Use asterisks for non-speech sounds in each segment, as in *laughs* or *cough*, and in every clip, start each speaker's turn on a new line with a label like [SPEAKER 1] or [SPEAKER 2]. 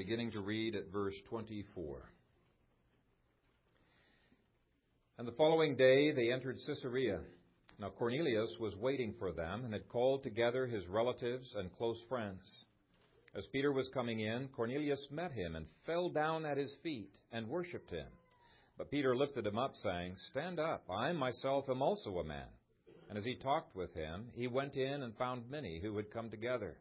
[SPEAKER 1] beginning to read at verse 24. And the following day they entered Caesarea. Now Cornelius was waiting for them and had called together his relatives and close friends. As Peter was coming in, Cornelius met him and fell down at his feet and worshipped him. But Peter lifted him up, saying, Stand up, I myself am also a man. And as he talked with him, he went in and found many who had come together.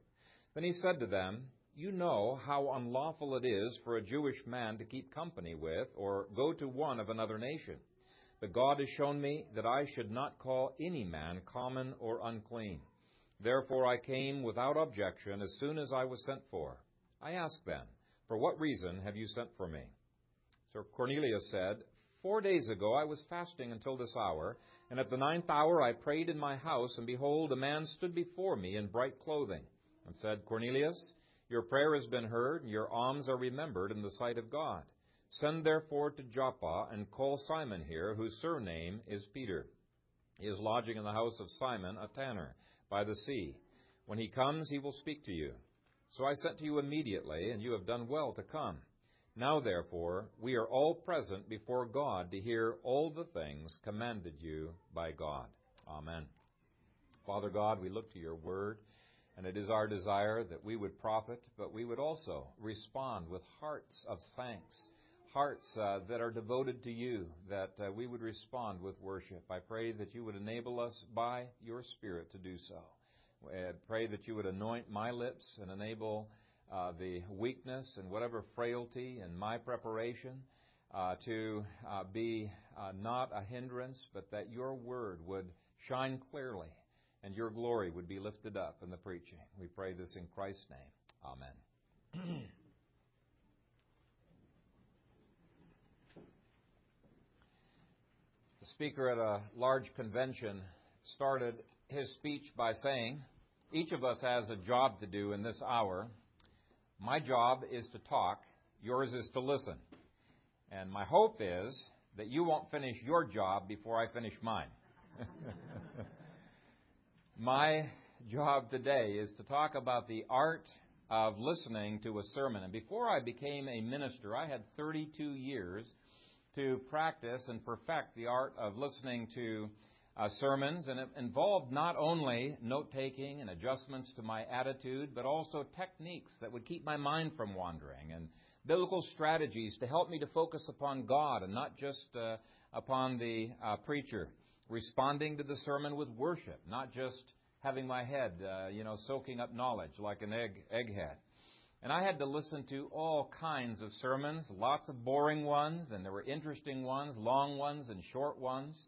[SPEAKER 1] Then he said to them, You know how unlawful it is for a Jewish man to keep company with or go to one of another nation. But God has shown me that I should not call any man common or unclean. Therefore I came without objection as soon as I was sent for. I asked them, For what reason have you sent for me? So Cornelius said, Four days ago I was fasting until this hour, and at the ninth hour I prayed in my house, and behold, a man stood before me in bright clothing, and said, Cornelius, your prayer has been heard, and your alms are remembered in the sight of God. Send therefore to Joppa, and call Simon here, whose surname is Peter. He is lodging in the house of Simon, a tanner, by the sea. When he comes, he will speak to you. So I sent to you immediately, and you have done well to come. Now, therefore, we are all present before God to hear all the things commanded you by God. Amen. Father God, we look to your word, and it is our desire that we would profit, but we would also respond with hearts of thanks hearts uh, that are devoted to you, that uh, we would respond with worship. I pray that you would enable us by your Spirit to do so. I pray that you would anoint my lips and enable uh, the weakness and whatever frailty in my preparation uh, to uh, be uh, not a hindrance, but that your word would shine clearly and your glory would be lifted up in the preaching. We pray this in Christ's name. Amen. *clears throat* The speaker at a large convention started his speech by saying, Each of us has a job to do in this hour. My job is to talk, yours is to listen. And my hope is that you won't finish your job before I finish mine. *laughs* my job today is to talk about the art of listening to a sermon. And before I became a minister, I had 32 years to practice and perfect the art of listening to uh, sermons, and it involved not only note taking and adjustments to my attitude, but also techniques that would keep my mind from wandering and biblical strategies to help me to focus upon God and not just uh, upon the uh, preacher. Responding to the sermon with worship, not just having my head, uh, you know, soaking up knowledge like an egg egghead. And I had to listen to all kinds of sermons, lots of boring ones, and there were interesting ones, long ones, and short ones.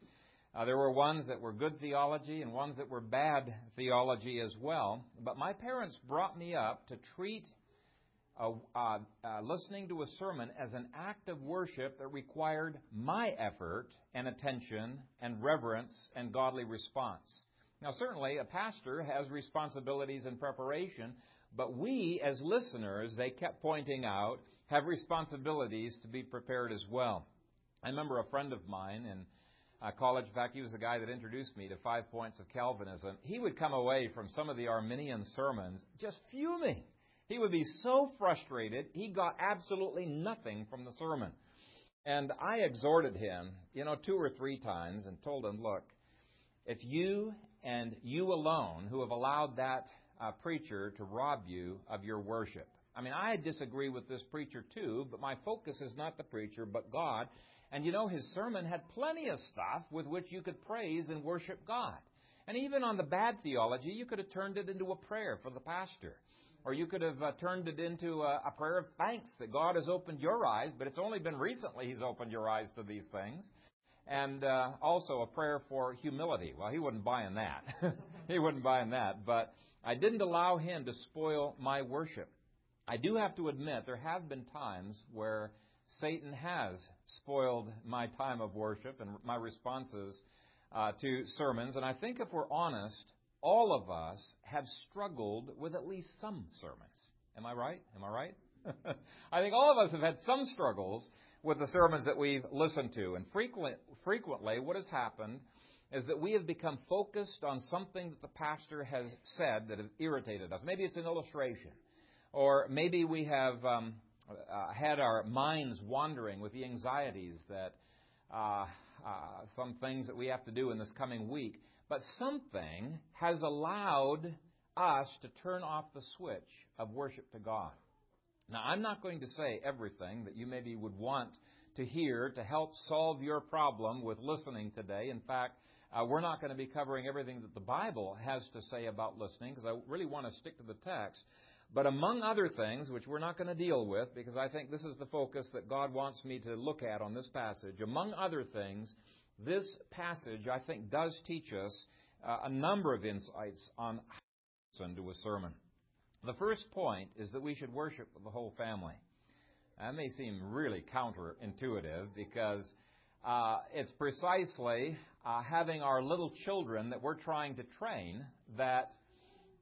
[SPEAKER 1] Uh, there were ones that were good theology and ones that were bad theology as well. But my parents brought me up to treat listening to a sermon as an act of worship that required my effort and attention and reverence and godly response. Now, certainly, a pastor has responsibilities in preparation, but we, as listeners, they kept pointing out, have responsibilities to be prepared as well. I remember a friend of mine in uh, college, in fact, he was the guy that introduced me to five points of Calvinism. He would come away from some of the Arminian sermons just fuming. He would be so frustrated, he got absolutely nothing from the sermon. And I exhorted him, you know, two or three times and told him, look, it's you and you alone who have allowed that uh, preacher to rob you of your worship. I mean, I disagree with this preacher too, but my focus is not the preacher, but God. And you know, his sermon had plenty of stuff with which you could praise and worship God. And even on the bad theology, you could have turned it into a prayer for the pastor. Or you could have uh, turned it into a, a prayer of thanks that God has opened your eyes, but it's only been recently He's opened your eyes to these things. And uh, also a prayer for humility. Well, he wouldn't buy in that. *laughs* he wouldn't buy in that. But I didn't allow him to spoil my worship. I do have to admit there have been times where Satan has spoiled my time of worship and my responses uh, to sermons. And I think if we're honest, all of us have struggled with at least some sermons. Am I right? Am I right? *laughs* I think all of us have had some struggles with the sermons that we've listened to. And frequently, frequently what has happened is that we have become focused on something that the pastor has said that has irritated us. Maybe it's an illustration, or maybe we have um, uh, had our minds wandering with the anxieties that uh, uh, some things that we have to do in this coming week. But something has allowed us to turn off the switch of worship to God. Now, I'm not going to say everything that you maybe would want to hear to help solve your problem with listening today. In fact, uh, we're not going to be covering everything that the Bible has to say about listening because I really want to stick to the text. But among other things, which we're not going to deal with because I think this is the focus that God wants me to look at on this passage, among other things, this passage, I think, does teach us uh, a number of insights on how to listen to a sermon. The first point is that we should worship the whole family. That may seem really counterintuitive because uh, it's precisely uh, having our little children that we're trying to train that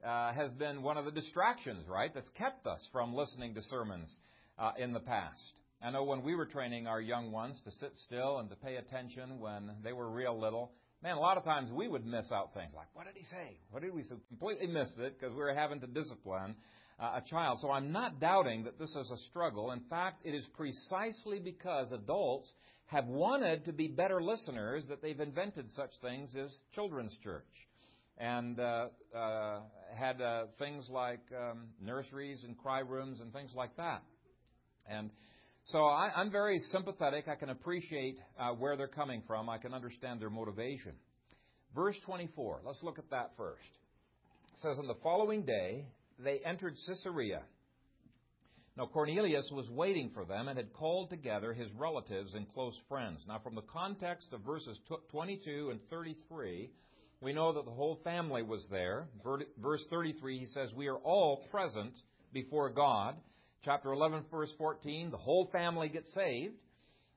[SPEAKER 1] uh, has been one of the distractions, right? That's kept us from listening to sermons uh, in the past. I know when we were training our young ones to sit still and to pay attention when they were real little, man, a lot of times we would miss out things like, what did he say? What did we say? Completely missed it because we were having to discipline uh, a child. So I'm not doubting that this is a struggle. In fact, it is precisely because adults have wanted to be better listeners that they've invented such things as children's church and uh, uh, had uh, things like um, nurseries and cry rooms and things like that. And so I, am very sympathetic. I can appreciate uh, where they're coming from. I can understand their motivation. Verse 24. Let's look at that first. It says, "On the following day, they entered Caesarea." Now, Cornelius was waiting for them and had called together his relatives and close friends. Now, from the context of verses 22 and 33, we know that the whole family was there. Verse 33, he says, We are all present before God. Chapter 11, verse 14, the whole family gets saved.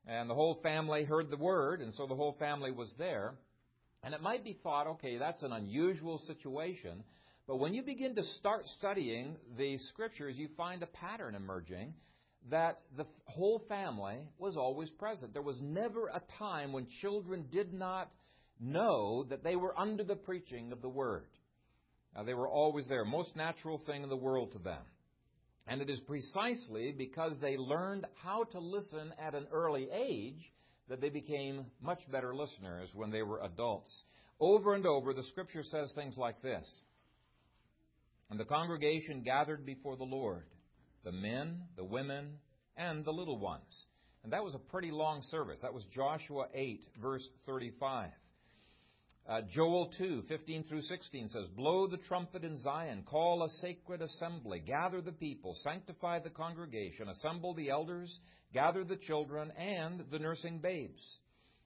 [SPEAKER 1] And the whole family heard the word, and so the whole family was there. And it might be thought, okay, that's an unusual situation. But when you begin to start studying the scriptures, you find a pattern emerging that the whole family was always present. There was never a time when children did not know that they were under the preaching of the word. Now, they were always there, most natural thing in the world to them. And it is precisely because they learned how to listen at an early age that they became much better listeners when they were adults. Over and over, the scripture says things like this and the congregation gathered before the Lord, the men, the women, and the little ones. And that was a pretty long service. That was Joshua 8, verse 35. Uh, Joel 2, 15 through 16 says, Blow the trumpet in Zion, call a sacred assembly, gather the people, sanctify the congregation, assemble the elders, gather the children and the nursing babes.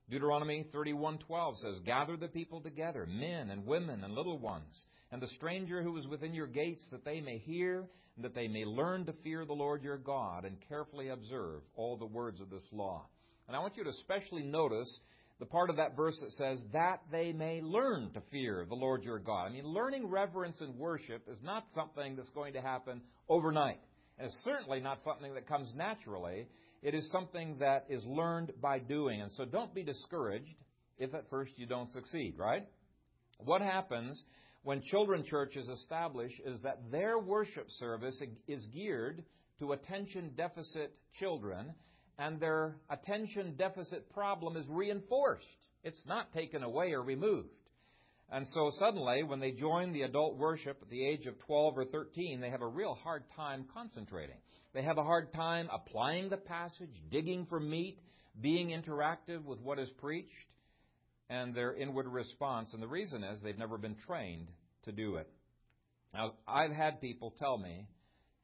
[SPEAKER 1] Deuteronomy 31:12 says, "Gather the people together, men and women and little ones, and the stranger who is within your gates, that they may hear and that they may learn to fear the Lord your God and carefully observe all the words of this law." And I want you to especially notice the part of that verse that says, "That they may learn to fear the Lord your God." I mean, learning reverence and worship is not something that's going to happen overnight. And it's certainly not something that comes naturally. It is something that is learned by doing. And so don't be discouraged if at first you don't succeed, right? What happens when children church is established is that their worship service is geared to attention deficit children and their attention deficit problem is reinforced. It's not taken away or removed. And so suddenly, when they join the adult worship at the age of 12 or 13, they have a real hard time concentrating. They have a hard time applying the passage, digging for meat, being interactive with what is preached, and their inward response. And the reason is they've never been trained to do it. Now, I've had people tell me,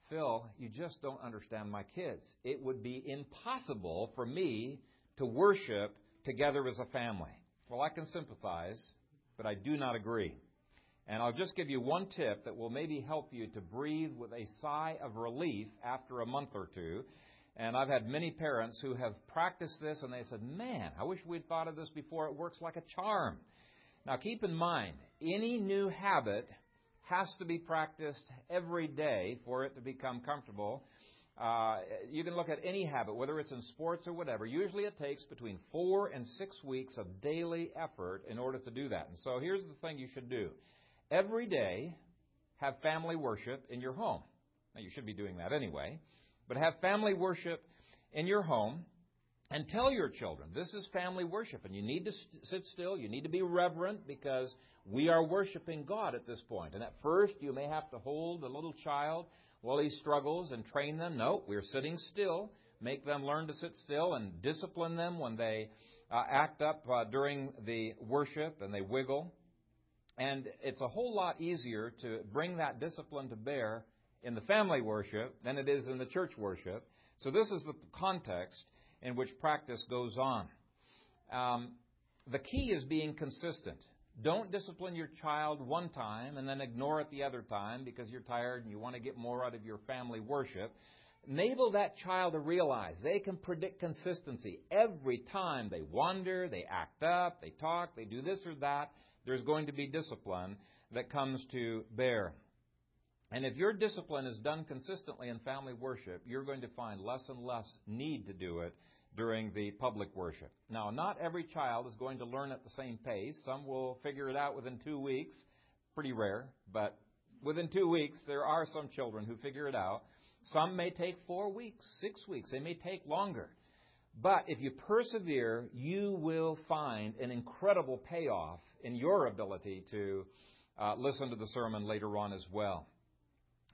[SPEAKER 1] Phil, you just don't understand my kids. It would be impossible for me to worship together as a family. Well, I can sympathize but I do not agree. And I'll just give you one tip that will maybe help you to breathe with a sigh of relief after a month or two. And I've had many parents who have practiced this and they said, Man, I wish we'd thought of this before. It works like a charm. Now keep in mind, any new habit has to be practiced every day for it to become comfortable. Uh, you can look at any habit, whether it's in sports or whatever. Usually it takes between four and six weeks of daily effort in order to do that. And so here's the thing you should do. Every day, have family worship in your home. Now, you should be doing that anyway. But have family worship in your home and tell your children this is family worship and you need to sit still, you need to be reverent because we are worshiping God at this point. And at first you may have to hold a little child while he struggles and train them. No, we're sitting still. Make them learn to sit still and discipline them when they uh, act up uh, during the worship and they wiggle. And it's a whole lot easier to bring that discipline to bear in the family worship than it is in the church worship. So this is the context in which practice goes on. Um, the key is being consistent. Don't discipline your child one time and then ignore it the other time because you're tired and you want to get more out of your family worship. Enable that child to realize they can predict consistency. Every time they wander, they act up, they talk, they do this or that, there's going to be discipline that comes to bear. And if your discipline is done consistently in family worship, you're going to find less and less need to do it during the public worship. Now, not every child is going to learn at the same pace. Some will figure it out within two weeks. Pretty rare, but within two weeks, there are some children who figure it out. Some may take four weeks, six weeks. They may take longer. But if you persevere, you will find an incredible payoff in your ability to uh, listen to the sermon later on as well.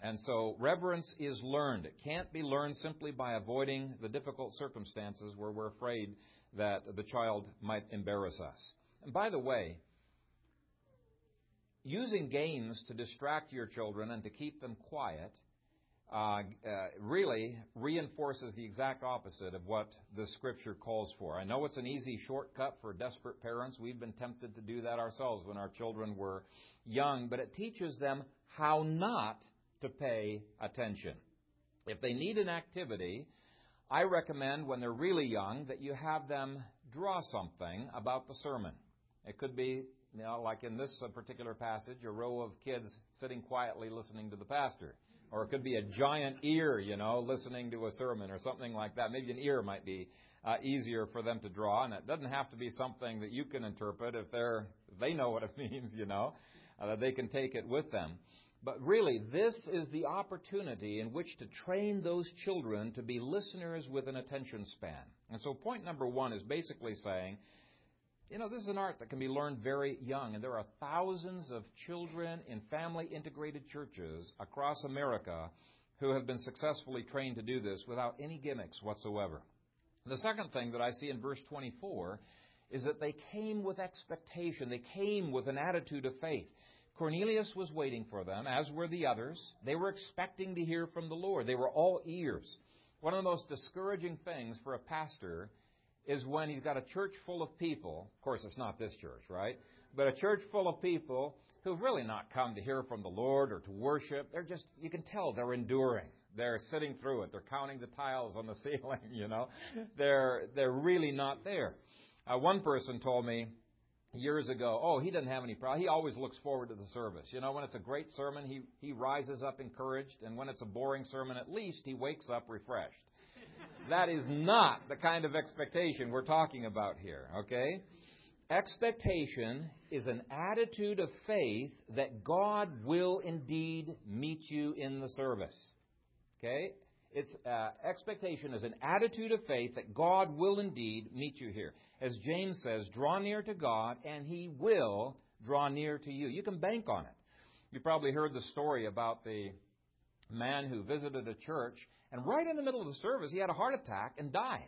[SPEAKER 1] And so reverence is learned. It can't be learned simply by avoiding the difficult circumstances where we're afraid that the child might embarrass us. And by the way, using games to distract your children and to keep them quiet uh, uh, really reinforces the exact opposite of what the scripture calls for. I know it's an easy shortcut for desperate parents. We've been tempted to do that ourselves when our children were young, but it teaches them how not to pay attention. If they need an activity, I recommend when they're really young that you have them draw something about the sermon. It could be, you know, like in this particular passage, a row of kids sitting quietly listening to the pastor. Or it could be a giant ear, you know, listening to a sermon or something like that. Maybe an ear might be uh, easier for them to draw, and it doesn't have to be something that you can interpret if they're they know what it *laughs* means, you know, uh, that they can take it with them. But really, this is the opportunity in which to train those children to be listeners with an attention span. And so, point number one is basically saying, you know, this is an art that can be learned very young, and there are thousands of children in family integrated churches across America who have been successfully trained to do this without any gimmicks whatsoever. The second thing that I see in verse 24 is that they came with expectation. They came with an attitude of faith. Cornelius was waiting for them, as were the others. They were expecting to hear from the Lord. They were all ears. One of the most discouraging things for a pastor is when he's got a church full of people. Of course, it's not this church, right? But a church full of people who've really not come to hear from the Lord or to worship. They're just, you can tell they're enduring. They're sitting through it. They're counting the tiles on the *laughs* ceiling, you know. They're, they're really not there. Uh, one person told me, years ago, oh, he doesn't have any problem. He always looks forward to the service. You know, when it's a great sermon, he, he rises up encouraged, and when it's a boring sermon, at least he wakes up refreshed. that is not the kind of expectation we're talking about here, okay? Expectation is an attitude of faith that God will indeed meet you in the service. Okay? It's uh, expectation is an attitude of faith that God will indeed meet you here. As James says, draw near to God and he will draw near to you. You can bank on it. You probably heard the story about the man who visited a church and right in the middle of the service he had a heart attack and died.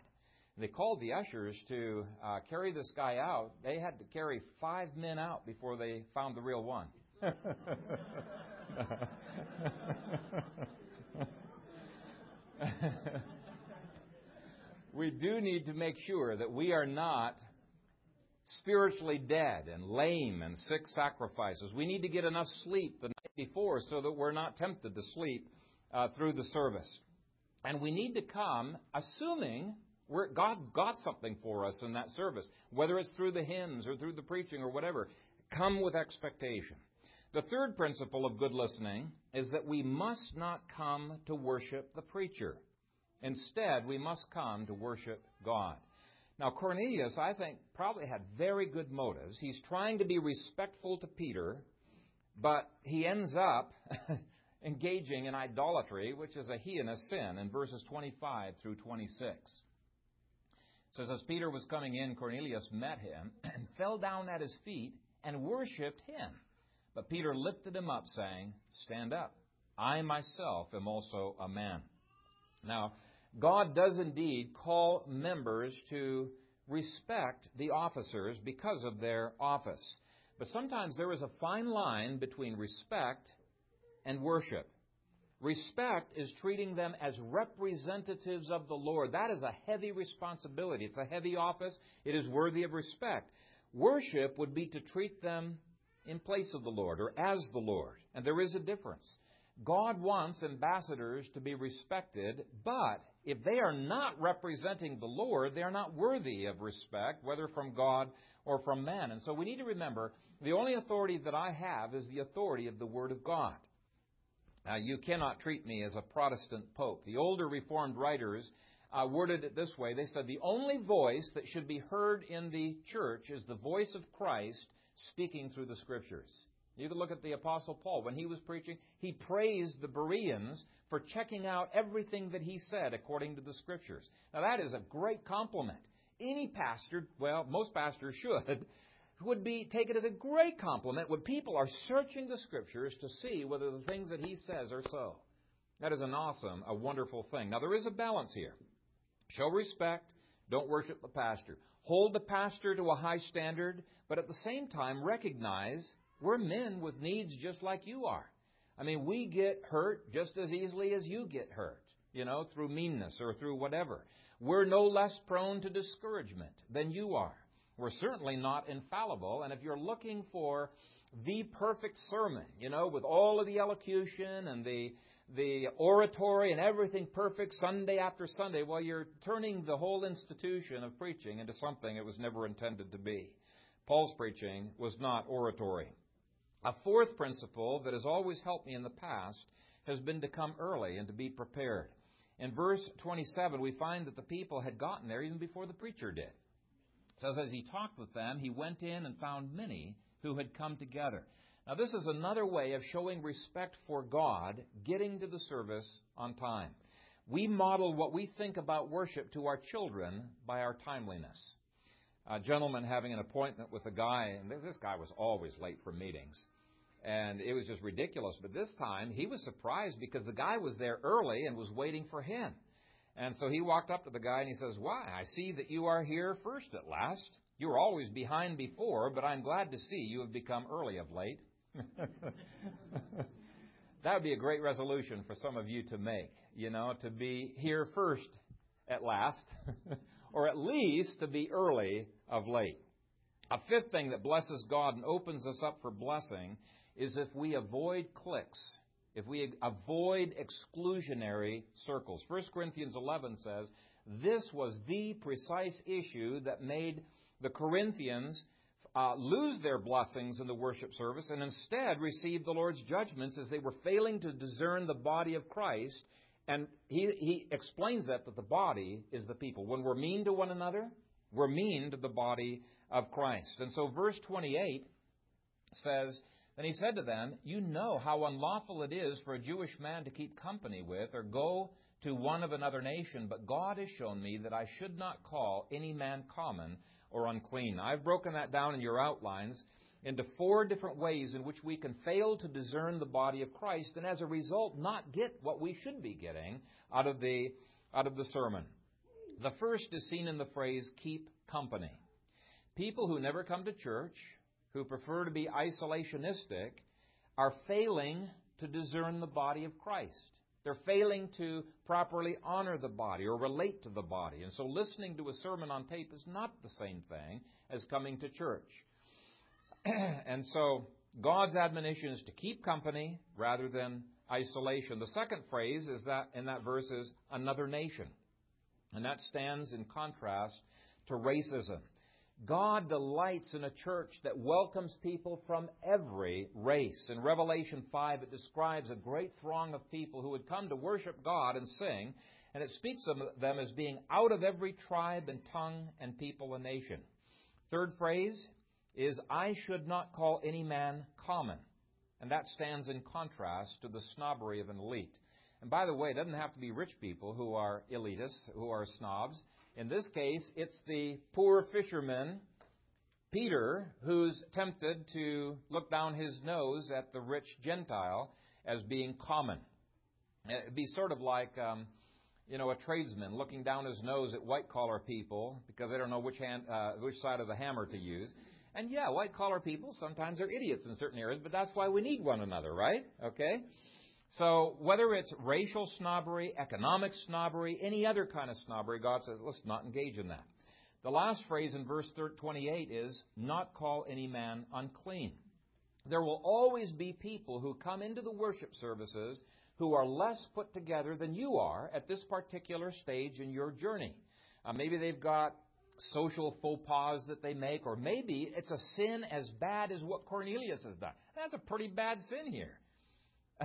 [SPEAKER 1] They called the ushers to uh, carry this guy out. They had to carry five men out before they found the real one. *laughs* *laughs* we do need to make sure that we are not spiritually dead and lame and sick sacrifices. We need to get enough sleep the night before so that we're not tempted to sleep uh, through the service. And we need to come assuming God got something for us in that service, whether it's through the hymns or through the preaching or whatever. Come with expectation. The third principle of good listening is that we must not come to worship the preacher. Instead, we must come to worship God. Now, Cornelius, I think, probably had very good motives. He's trying to be respectful to Peter, but he ends up *laughs* engaging in idolatry, which is a heinous sin, in verses 25 through 26. It says, As Peter was coming in, Cornelius met him *clears throat* and fell down at his feet and worshipped him. But Peter lifted him up, saying, Stand up. I myself am also a man. Now, God does indeed call members to respect the officers because of their office. But sometimes there is a fine line between respect and worship. Respect is treating them as representatives of the Lord. That is a heavy responsibility. It's a heavy office. It is worthy of respect. Worship would be to treat them in place of the Lord or as the Lord. And there is a difference. God wants ambassadors to be respected, but if they are not representing the Lord, they are not worthy of respect, whether from God or from man. And so we need to remember the only authority that I have is the authority of the Word of God. Now, you cannot treat me as a Protestant pope. The older Reformed writers uh, worded it this way. They said, The only voice that should be heard in the church is the voice of Christ speaking through the Scriptures. You can look at the Apostle Paul. When he was preaching, he praised the Bereans for checking out everything that he said according to the Scriptures. Now, that is a great compliment. Any pastor, well, most pastors should, *laughs* would be take it as a great compliment when people are searching the Scriptures to see whether the things that he says are so. That is an awesome, a wonderful thing. Now, there is a balance here. Show respect. Don't worship the pastor. Hold the pastor to a high standard, but at the same time recognize we're men with needs just like you are. I mean, we get hurt just as easily as you get hurt, you know, through meanness or through whatever. We're no less prone to discouragement than you are. We're certainly not infallible, and if you're looking for the perfect sermon, you know, with all of the elocution and the the oratory and everything perfect Sunday after Sunday, well, you're turning the whole institution of preaching into something it was never intended to be. Paul's preaching was not oratory. A fourth principle that has always helped me in the past has been to come early and to be prepared. In verse 27, we find that the people had gotten there even before the preacher did. It says, as he talked with them, he went in and found many who had come together. Now, this is another way of showing respect for God, getting to the service on time. We model what we think about worship to our children by our timeliness. A gentleman having an appointment with a guy, and this guy was always late for meetings. And it was just ridiculous. But this time, he was surprised because the guy was there early and was waiting for him. And so he walked up to the guy and he says, Why? I see that you are here first at last. You were always behind before, but I'm glad to see you have become early of late. That would be a great resolution for some of you to make, you know, to be here first at last, *laughs* or at least to be early of late. A fifth thing that blesses God and opens us up for blessing is if we avoid cliques, if we avoid exclusionary circles. 1 Corinthians 11 says, This was the precise issue that made the Corinthians uh, lose their blessings in the worship service and instead receive the Lord's judgments as they were failing to discern the body of Christ. And he, he explains that, that the body is the people. When we're mean to one another, we're mean to the body of Christ. And so verse 28 says, Then he said to them, You know how unlawful it is for a Jewish man to keep company with or go to one of another nation, but God has shown me that I should not call any man common or unclean. I've broken that down in your outlines into four different ways in which we can fail to discern the body of Christ and as a result not get what we should be getting out of the out of the sermon. The first is seen in the phrase keep company. People who never come to church, who prefer to be isolationistic, are failing to discern the body of Christ. They're failing to properly honor the body or relate to the body. And so listening to a sermon on tape is not the same thing as coming to church. *clears throat* and so God's admonition is to keep company rather than isolation. The second phrase is that in that verse is another nation. And that stands in contrast to racism. God delights in a church that welcomes people from every race. In Revelation 5, it describes a great throng of people who would come to worship God and sing, and it speaks of them as being out of every tribe and tongue and people and nation. Third phrase is, I should not call any man common. And that stands in contrast to the snobbery of an elite. And by the way, it doesn't have to be rich people who are elitists, who are snobs. In this case, it's the poor fisherman, Peter, who's tempted to look down his nose at the rich Gentile as being common. It'd be sort of like, um, you know, a tradesman looking down his nose at white collar people because they don't know which hand, uh, which side of the hammer to use. And yeah, white collar people sometimes are idiots in certain areas, but that's why we need one another, right? Okay? So whether it's racial snobbery, economic snobbery, any other kind of snobbery, God says, let's not engage in that. The last phrase in verse 28 is, not call any man unclean. There will always be people who come into the worship services who are less put together than you are at this particular stage in your journey. Uh, maybe they've got social faux pas that they make, or maybe it's a sin as bad as what Cornelius has done. That's a pretty bad sin here.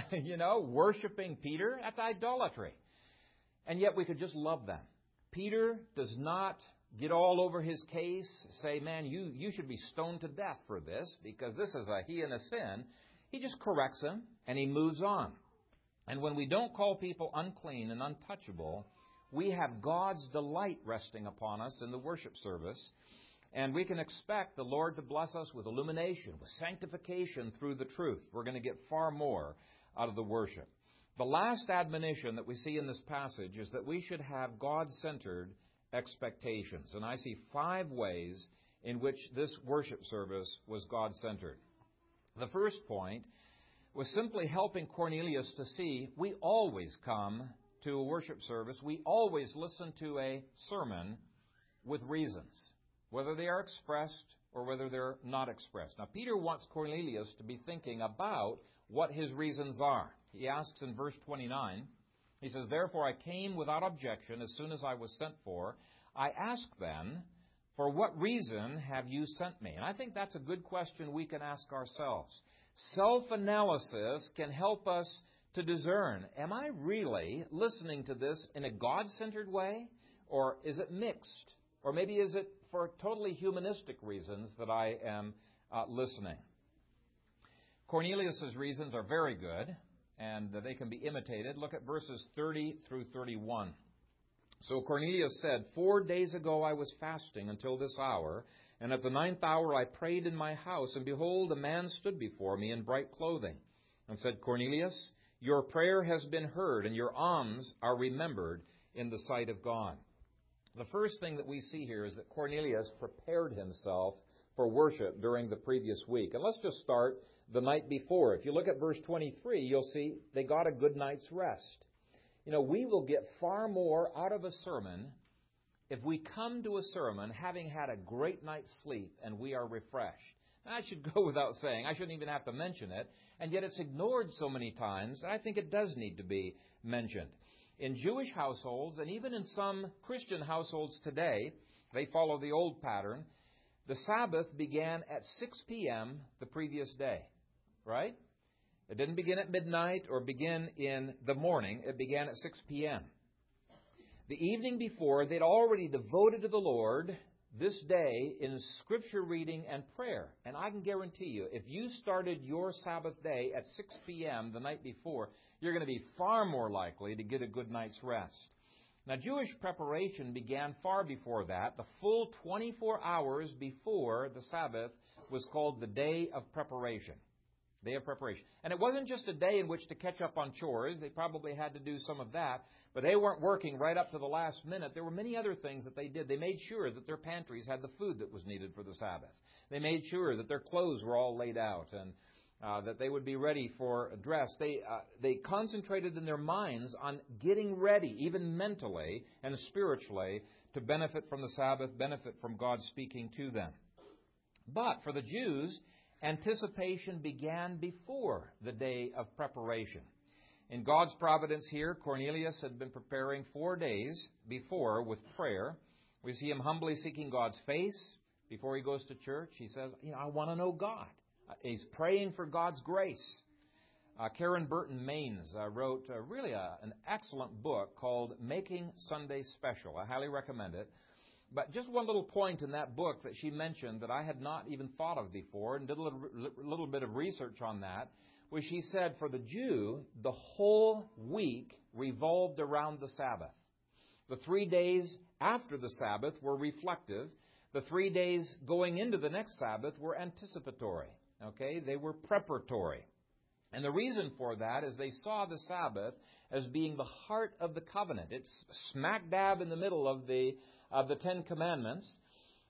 [SPEAKER 1] *laughs* you know, worshiping Peter, that's idolatry. And yet we could just love them. Peter does not get all over his case, say, man, you, you should be stoned to death for this because this is a he and a sin. He just corrects him and he moves on. And when we don't call people unclean and untouchable, we have God's delight resting upon us in the worship service. And we can expect the Lord to bless us with illumination, with sanctification through the truth. We're going to get far more out of the worship. The last admonition that we see in this passage is that we should have God centered expectations. And I see five ways in which this worship service was God centered. The first point was simply helping Cornelius to see we always come to a worship service, we always listen to a sermon with reasons, whether they are expressed or whether they're not expressed. Now, Peter wants Cornelius to be thinking about what his reasons are. He asks in verse 29, he says, Therefore I came without objection as soon as I was sent for. I ask then, For what reason have you sent me? And I think that's a good question we can ask ourselves. Self analysis can help us to discern am I really listening to this in a God centered way, or is it mixed? Or maybe is it for totally humanistic reasons that I am uh, listening? Cornelius' reasons are very good, and they can be imitated. Look at verses 30 through 31. So Cornelius said, Four days ago I was fasting until this hour, and at the ninth hour I prayed in my house, and behold, a man stood before me in bright clothing, and said, Cornelius, your prayer has been heard, and your alms are remembered in the sight of God. The first thing that we see here is that Cornelius prepared himself for worship during the previous week. And let's just start the night before. If you look at verse 23, you'll see they got a good night's rest. You know, we will get far more out of a sermon if we come to a sermon having had a great night's sleep and we are refreshed. Now, should *laughs* go without saying. I shouldn't even have to mention it. And yet it's ignored so many times, I think it does need to be mentioned. In Jewish households, and even in some Christian households today, they follow the old pattern. The Sabbath began at 6 p.m. the previous day, right? It didn't begin at midnight or begin in the morning. It began at 6 p.m. The evening before, they'd already devoted to the Lord this day in scripture reading and prayer. And I can guarantee you, if you started your Sabbath day at 6 p.m. the night before, you're going to be far more likely to get a good night's rest. Now, Jewish preparation began far before that. The full 24 hours before the Sabbath was called the day of preparation. Day of preparation. And it wasn't just a day in which to catch up on chores. They probably had to do some of that. But they weren't working right up to the last minute. There were many other things that they did. They made sure that their pantries had the food that was needed for the Sabbath. They made sure that their clothes were all laid out and uh, that they would be ready for a dress. They, uh, they concentrated in their minds on getting ready, even mentally and spiritually, to benefit from the Sabbath, benefit from God speaking to them. But for the Jews, anticipation began before the day of preparation. In God's providence here, Cornelius had been preparing four days before with prayer. We see him humbly seeking God's face before he goes to church. He says, You know, I want to know God. Uh, he's praying for God's grace. Uh, Karen Burton Mains uh, wrote uh, really a, an excellent book called Making Sunday Special. I highly recommend it. But just one little point in that book that she mentioned that I had not even thought of before and did a little, little bit of research on that was she said for the Jew, the whole week revolved around the Sabbath. The three days after the Sabbath were reflective. The three days going into the next Sabbath were anticipatory. Okay? They were preparatory. And the reason for that is they saw the Sabbath as being the heart of the covenant. It's smack dab in the middle of the, of the Ten Commandments,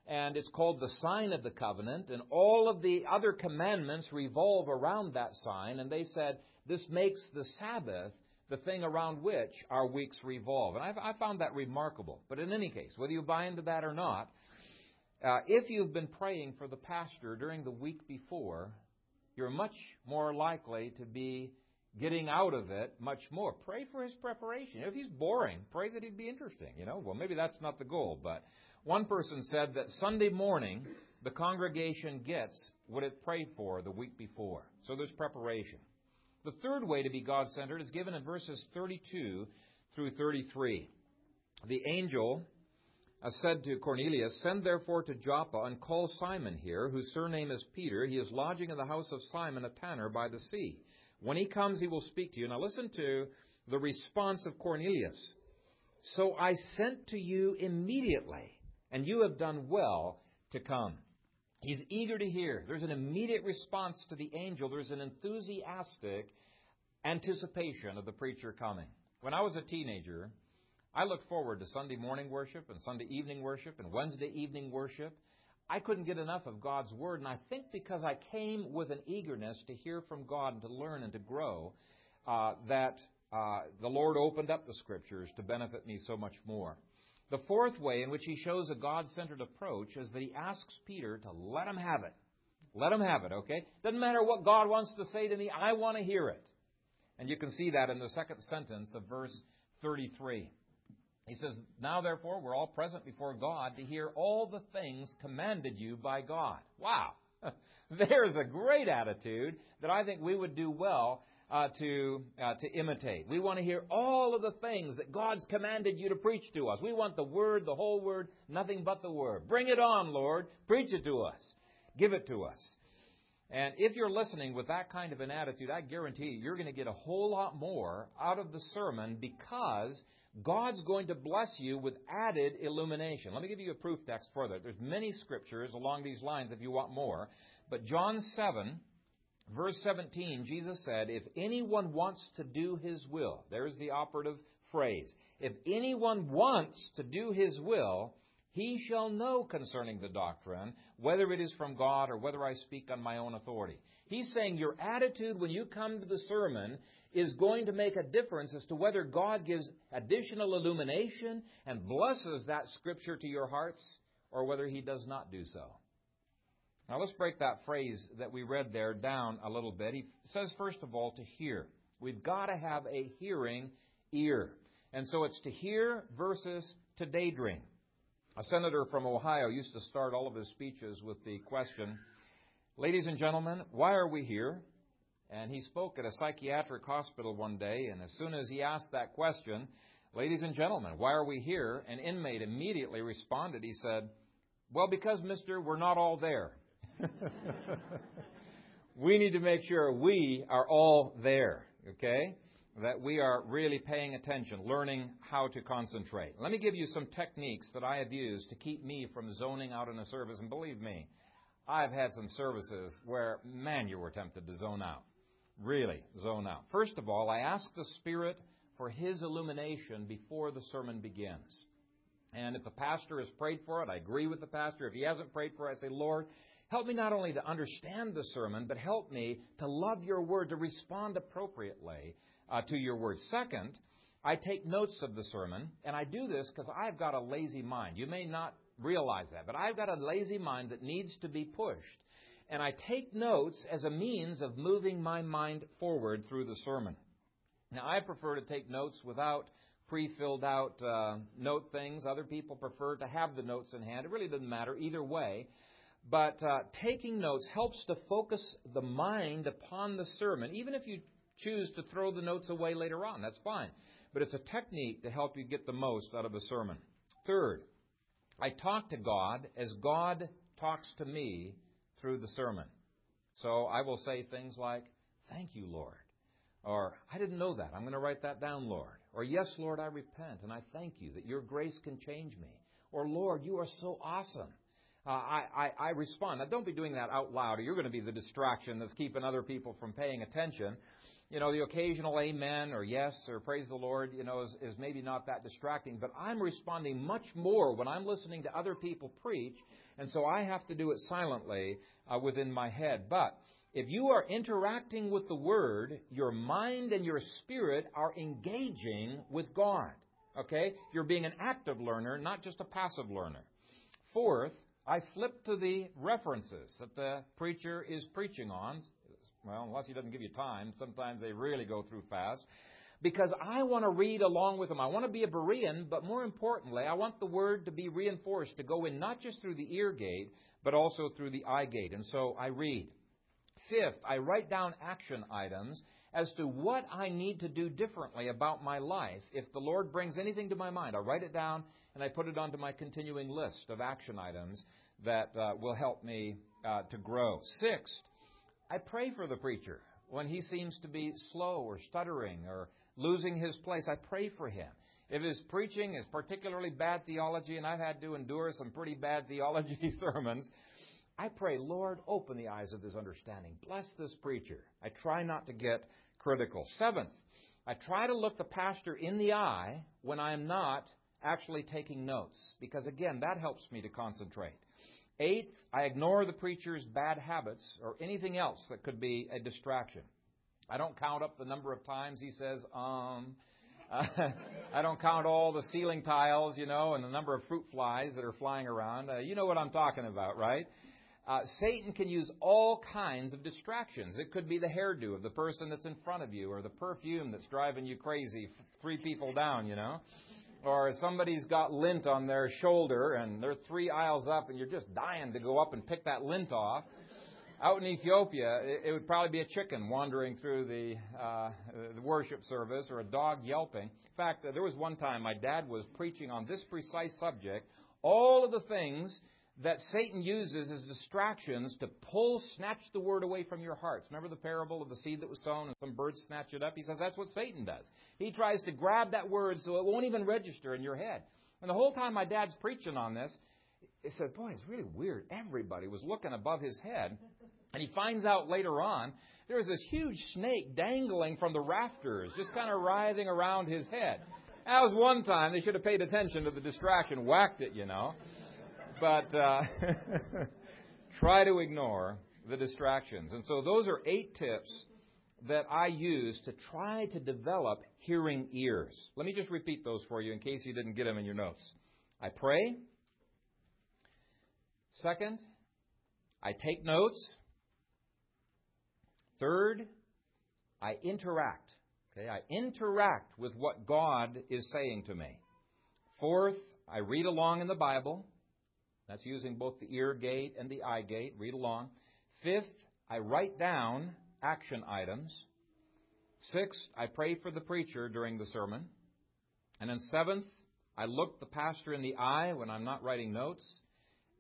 [SPEAKER 1] and it's called the sign of the covenant, and all of the other commandments revolve around that sign, and they said this makes the Sabbath the thing around which our weeks revolve. And I've, I found that remarkable. But in any case, whether you buy into that or not, uh, if you've been praying for the pastor during the week before, you're much more likely to be getting out of it much more. Pray for his preparation. If he's boring, pray that he'd be interesting. You know, well, maybe that's not the goal, but one person said that Sunday morning the congregation gets what it prayed for the week before. So there's preparation. The third way to be God centered is given in verses 32 through 33. The angel uh, said to Cornelius, Send therefore to Joppa and call Simon here, whose surname is Peter. He is lodging in the house of Simon, a tanner by the sea. When he comes, he will speak to you. Now listen to the response of Cornelius. So I sent to you immediately, and you have done well to come. He's eager to hear. There's an immediate response to the angel. There's an enthusiastic anticipation of the preacher coming. When I was a teenager, I looked forward to Sunday morning worship and Sunday evening worship and Wednesday evening worship. I couldn't get enough of God's Word, and I think because I came with an eagerness to hear from God and to learn and to grow, uh, that uh, the Lord opened up the Scriptures to benefit me so much more. The fourth way in which he shows a God centered approach is that he asks Peter to let him have it. Let him have it, okay? Doesn't matter what God wants to say to me, I want to hear it. And you can see that in the second sentence of verse 33. He says, Now therefore we're all present before God to hear all the things commanded you by God. Wow! *laughs* There's a great attitude that I think we would do well uh, to uh, to imitate. We want to hear all of the things that God's commanded you to preach to us. We want the Word, the whole Word, nothing but the Word. Bring it on, Lord. Preach it to us. Give it to us. And if you're listening with that kind of an attitude, I guarantee you, you're going to get a whole lot more out of the sermon because God's going to bless you with added illumination. Let me give you a proof text for that. There's many scriptures along these lines if you want more. But John 7, verse 17, Jesus said, If anyone wants to do his will, there's the operative phrase. If anyone wants to do his will, he shall know concerning the doctrine, whether it is from God or whether I speak on my own authority. He's saying your attitude when you come to the sermon is going to make a difference as to whether God gives additional illumination and blesses that scripture to your hearts or whether he does not do so. Now let's break that phrase that we read there down a little bit. He says, first of all, to hear. We've got to have a hearing ear. And so it's to hear versus to daydream. A senator from Ohio used to start all of his speeches with the question, Ladies and gentlemen, why are we here? And he spoke at a psychiatric hospital one day, and as soon as he asked that question, Ladies and gentlemen, why are we here? An inmate immediately responded. He said, Well, because, mister, we're not all there. *laughs* we need to make sure we are all there, okay? That we are really paying attention, learning how to concentrate. Let me give you some techniques that I have used to keep me from zoning out in a service. And believe me, I've had some services where, man, you were tempted to zone out really zone out. First of all, I ask the Spirit for His illumination before the sermon begins. And if the pastor has prayed for it, I agree with the pastor. If he hasn't prayed for it, I say, Lord, help me not only to understand the sermon, but help me to love your word, to respond appropriately uh, to your word. Second, I take notes of the sermon, and I do this because I've got a lazy mind. You may not realize that, but I've got a lazy mind that needs to be pushed and I take notes as a means of moving my mind forward through the sermon. Now, I prefer to take notes without pre filled out uh, note things. Other people prefer to have the notes in hand. It really doesn't matter either way. But uh, taking notes helps to focus the mind upon the sermon, even if you choose to throw the notes away later on. That's fine. But it's a technique to help you get the most out of a sermon. Third, I talk to God as God talks to me through the sermon. So I will say things like, Thank you, Lord. Or, I didn't know that. I'm going to write that down, Lord. Or, yes, Lord, I repent and I thank you that your grace can change me. Or, Lord, you are so awesome. Uh, I, I, I respond. Now, don't be doing that out loud, or you're going to be the distraction that's keeping other people from paying attention. You know, the occasional amen or yes or praise the Lord, you know, is, is maybe not that distracting, but I'm responding much more when I'm listening to other people preach, and so I have to do it silently uh, within my head. But if you are interacting with the Word, your mind and your spirit are engaging with God. Okay? You're being an active learner, not just a passive learner. Fourth, I flip to the references that the preacher is preaching on. Well, unless he doesn't give you time, sometimes they really go through fast. Because I want to read along with him. I want to be a Berean, but more importantly, I want the word to be reinforced, to go in not just through the ear gate, but also through the eye gate. And so I read. Fifth, I write down action items as to what I need to do differently about my life. If the Lord brings anything to my mind, I write it down and I put it onto my continuing list of action items that uh, will help me uh, to grow. Sixth, I pray for the preacher when he seems to be slow or stuttering or losing his place. I pray for him. If his preaching is particularly bad theology, and I've had to endure some pretty bad *laughs* theology sermons, I pray, Lord, open the eyes of his understanding. Bless this preacher. I try not to get critical. Seventh, I try to look the pastor in the eye when I am not actually taking notes, because again, that helps me to concentrate. Eighth, I ignore the preacher's bad habits or anything else that could be a distraction. I don't count up the number of times he says, um. *laughs* I don't count all the ceiling tiles, you know, and the number of fruit flies that are flying around. Uh, you know what I'm talking about, right? Uh, Satan can use all kinds of distractions. It could be the hairdo of the person that's in front of you, or the perfume that's driving you crazy, three people down, you know or somebody's got lint on their shoulder and they're three aisles up and you're just dying to go up and pick that lint off. Out in Ethiopia, it, would probably be a chicken wandering through the, uh, the worship service or a dog yelping. In fact, there was one time my dad was preaching on this precise subject. All of the things that Satan uses as distractions to pull, snatch the word away from your hearts. Remember the parable of the seed that was sown and some birds snatch it up? He says that's what Satan does. He tries to grab that word so it won't even register in your head. And the whole time my dad's preaching on this, he said, Boy, it's really weird. Everybody was looking above his head. And he finds out later on there was this huge snake dangling from the rafters, just kind of writhing around his head. That was one time. They should have paid attention to the distraction, whacked it, you know but uh, *laughs* try to ignore the distractions. And so those are eight tips that I use to try to develop hearing ears. Let me just repeat those for you in case you didn't get them in your notes. I pray. Second, I take notes. Third, I interact. Okay, I interact with what God is saying to me. Fourth, I read along in the Bible. That's using both the ear gate and the eye gate. Read along. Fifth, I write down action items. Sixth, I pray for the preacher during the sermon. And then seventh, I look the pastor in the eye when I'm not writing notes.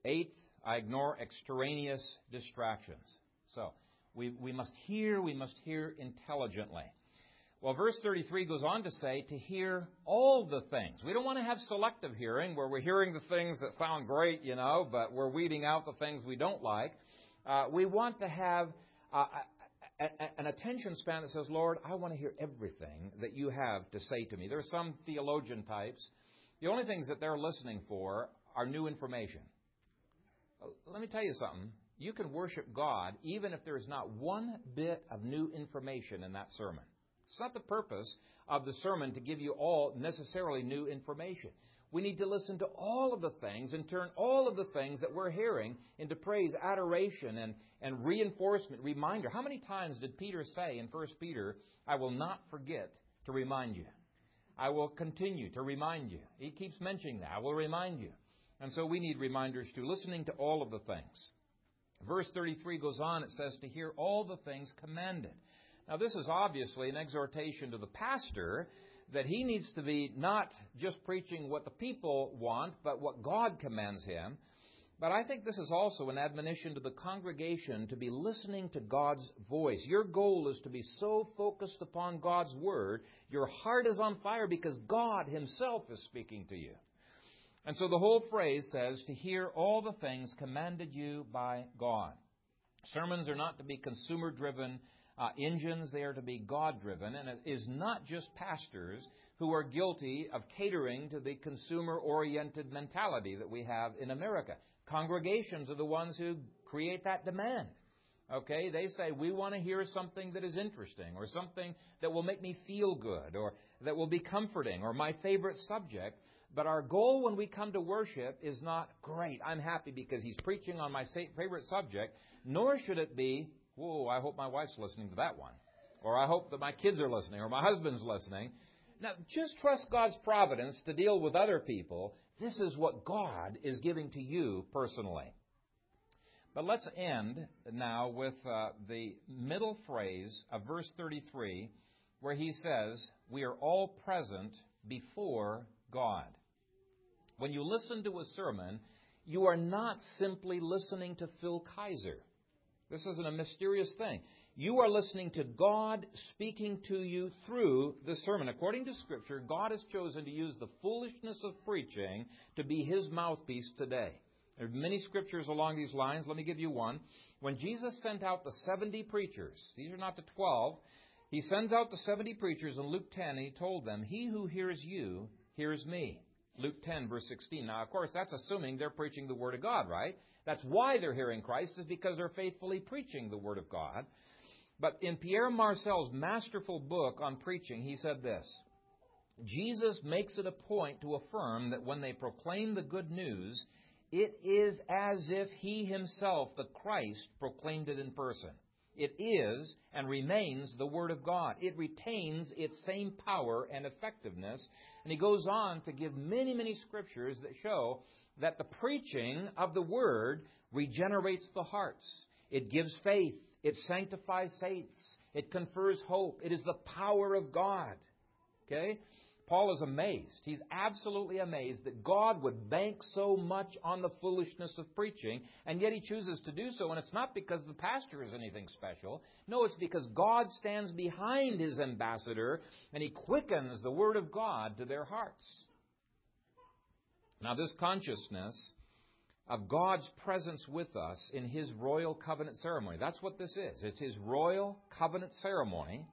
[SPEAKER 1] Eighth, I ignore extraneous distractions. So, we, we must hear, we must hear intelligently. Well, verse 33 goes on to say to hear all the things. We don't want to have selective hearing where we're hearing the things that sound great, you know, but we're weeding out the things we don't like. Uh, we want to have uh, a, a, an attention span that says, Lord, I want to hear everything that you have to say to me. There are some theologian types. The only things that they're listening for are new information. Let me tell you something. You can worship God even if there is not one bit of new information in that sermon. It's not the purpose of the sermon to give you all necessarily new information. We need to listen to all of the things and turn all of the things that we're hearing into praise, adoration, and, and reinforcement, reminder. How many times did Peter say in 1 Peter, I will not forget to remind you? I will continue to remind you. He keeps mentioning that. I will remind you. And so we need reminders too, listening to all of the things. Verse 33 goes on, it says, to hear all the things commanded. Now, this is obviously an exhortation to the pastor that he needs to be not just preaching what the people want, but what God commands him. But I think this is also an admonition to the congregation to be listening to God's voice. Your goal is to be so focused upon God's Word, your heart is on fire because God Himself is speaking to you. And so the whole phrase says, to hear all the things commanded you by God. Sermons are not to be consumer driven uh, engines, they are to be God driven. And it is not just pastors who are guilty of catering to the consumer oriented mentality that we have in America. Congregations are the ones who create that demand. Okay, they say we want to hear something that is interesting or something that will make me feel good or that will be comforting or my favorite subject. But our goal when we come to worship is not great. I'm happy because he's preaching on my favorite subject, nor should it be, whoa, I hope my wife's listening to that one. Or I hope that my kids are listening or my husband's listening. Now, just trust God's providence to deal with other people this is what God is giving to you personally. But let's end now with uh, the middle phrase of verse 33, where he says, We are all present before God. When you listen to a sermon, you are not simply listening to Phil Kayser. This isn't a mysterious thing. You are listening to God speaking to you through the sermon. According to Scripture, God has chosen to use the foolishness of preaching to be His mouthpiece today. There are many scriptures along these lines. Let me give you one. When Jesus sent out the 70 preachers, these are not the 12, He sends out the 70 preachers in Luke 10, and He told them, He who hears you hears me. Luke 10, verse 16. Now, of course, that's assuming they're preaching the Word of God, right? That's why they're hearing Christ, is because they're faithfully preaching the Word of God. But in Pierre Marcel's masterful book on preaching, he said this Jesus makes it a point to affirm that when they proclaim the good news, it is as if he himself, the Christ, proclaimed it in person. It is and remains the Word of God. It retains its same power and effectiveness. And he goes on to give many, many scriptures that show that the preaching of the Word regenerates the hearts. It gives faith. It sanctifies saints. It confers hope. It is the power of God. Okay? Paul is amazed. He's absolutely amazed that God would bank so much on the foolishness of preaching, and yet he chooses to do so. And it's not because the pastor is anything special. No, it's because God stands behind his ambassador, and he quickens the word of God to their hearts. Now, this consciousness of God's presence with us in His royal covenant ceremony. That's what this is. It's His royal covenant ceremony.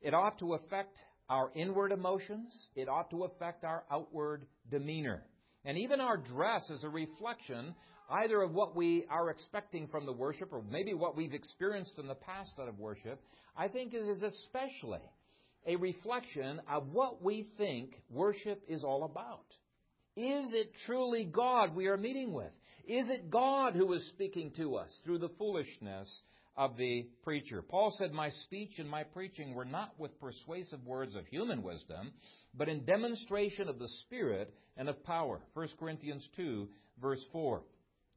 [SPEAKER 1] It ought to affect our inward emotions, it ought to affect our outward demeanor. And even our dress is a reflection either of what we are expecting from the worship or maybe what we've experienced in the past out of worship. I think it is especially a reflection of what we think worship is all about. Is it truly God we are meeting with? Is it God who is speaking to us through the foolishness of the preacher? Paul said, My speech and my preaching were not with persuasive words of human wisdom, but in demonstration of the Spirit and of power. 1 Corinthians 2, verse 4.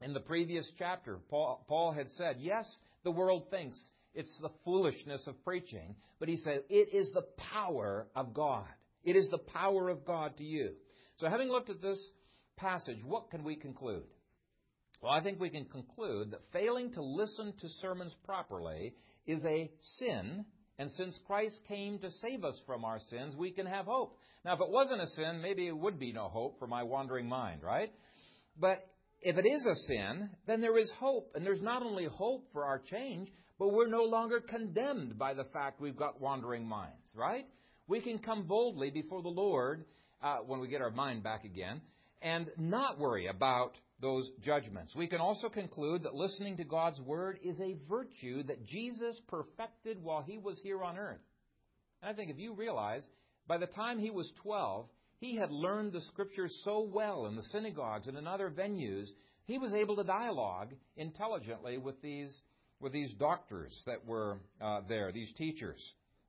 [SPEAKER 1] In the previous chapter, Paul, Paul had said, Yes, the world thinks it's the foolishness of preaching, but he said, It is the power of God. It is the power of God to you. So, having looked at this passage, what can we conclude? Well, I think we can conclude that failing to listen to sermons properly is a sin, and since Christ came to save us from our sins, we can have hope. Now, if it wasn't a sin, maybe it would be no hope for my wandering mind, right? But if it is a sin, then there is hope. And there's not only hope for our change, but we're no longer condemned by the fact we've got wandering minds, right? We can come boldly before the Lord uh, when we get our mind back again and not worry about those judgments. We can also conclude that listening to God's Word is a virtue that Jesus perfected while he was here on earth. And I think if you realize, by the time he was 12, he had learned the Scriptures so well in the synagogues and in other venues, he was able to dialogue intelligently with these, with these doctors that were uh, there, these teachers.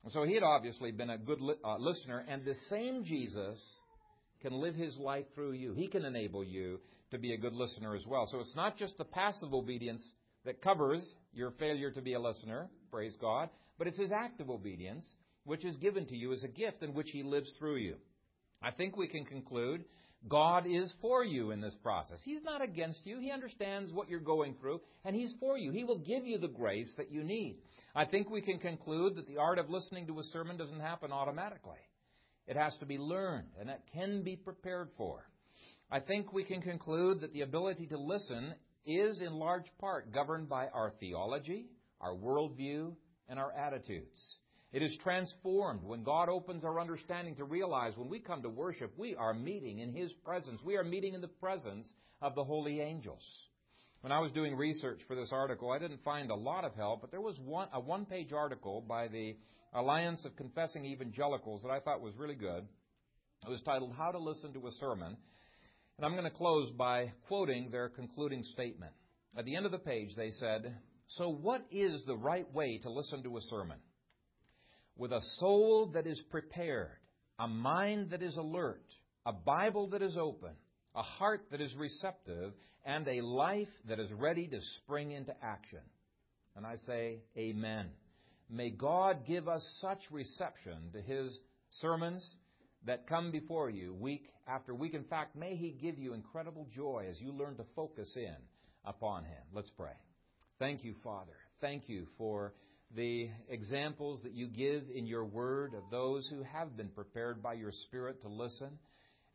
[SPEAKER 1] And So he had obviously been a good li- uh, listener, and the same Jesus can live his life through you. He can enable you to be a good listener as well. So it's not just the passive obedience that covers your failure to be a listener, praise God, but it's his active obedience, which is given to you as a gift in which he lives through you. I think we can conclude God is for you in this process. He's not against you. He understands what you're going through, and He's for you. He will give you the grace that you need. I think we can conclude that the art of listening to a sermon doesn't happen automatically. It has to be learned, and it can be prepared for. I think we can conclude that the ability to listen is in large part governed by our theology, our worldview, and our attitudes. It is transformed when God opens our understanding to realize when we come to worship, we are meeting in His presence. We are meeting in the presence of the holy angels. When I was doing research for this article, I didn't find a lot of help, but there was one, a one page article by the Alliance of Confessing Evangelicals that I thought was really good. It was titled How to Listen to a Sermon. And I'm going to close by quoting their concluding statement. At the end of the page, they said, So, what is the right way to listen to a sermon? with a soul that is prepared, a mind that is alert, a Bible that is open, a heart that is receptive, and a life that is ready to spring into action. And I say, Amen. May God give us such reception to His sermons that come before you week after week. In fact, may He give you incredible joy as you learn to focus in upon Him. Let's pray. Thank you, Father. Thank you for the examples that you give in your word of those who have been prepared by your Spirit to listen.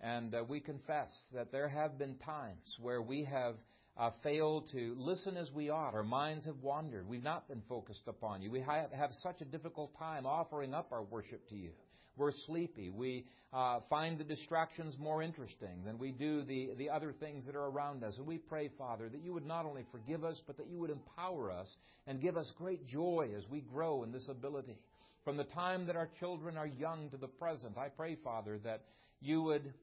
[SPEAKER 1] And uh, we confess that there have been times where we have uh, failed to listen as we ought. Our minds have wandered. We've not been focused upon you. We have, have such a difficult time offering up our worship to you. We're sleepy. We uh, find the distractions more interesting than we do the, the other things that are around us. And we pray, Father, that you would not only forgive us, but that you would empower us and give us great joy as we grow in this ability. From the time that our children are young to the present, I pray, Father, that you would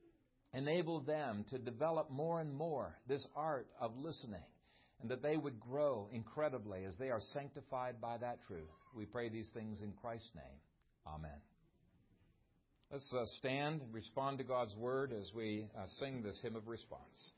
[SPEAKER 1] enable them to develop more and more this art of listening and that they would grow incredibly as they are sanctified by that truth. We pray these things in Christ's name. Amen. Let's uh, stand and respond to God's word as we uh, sing this hymn of response.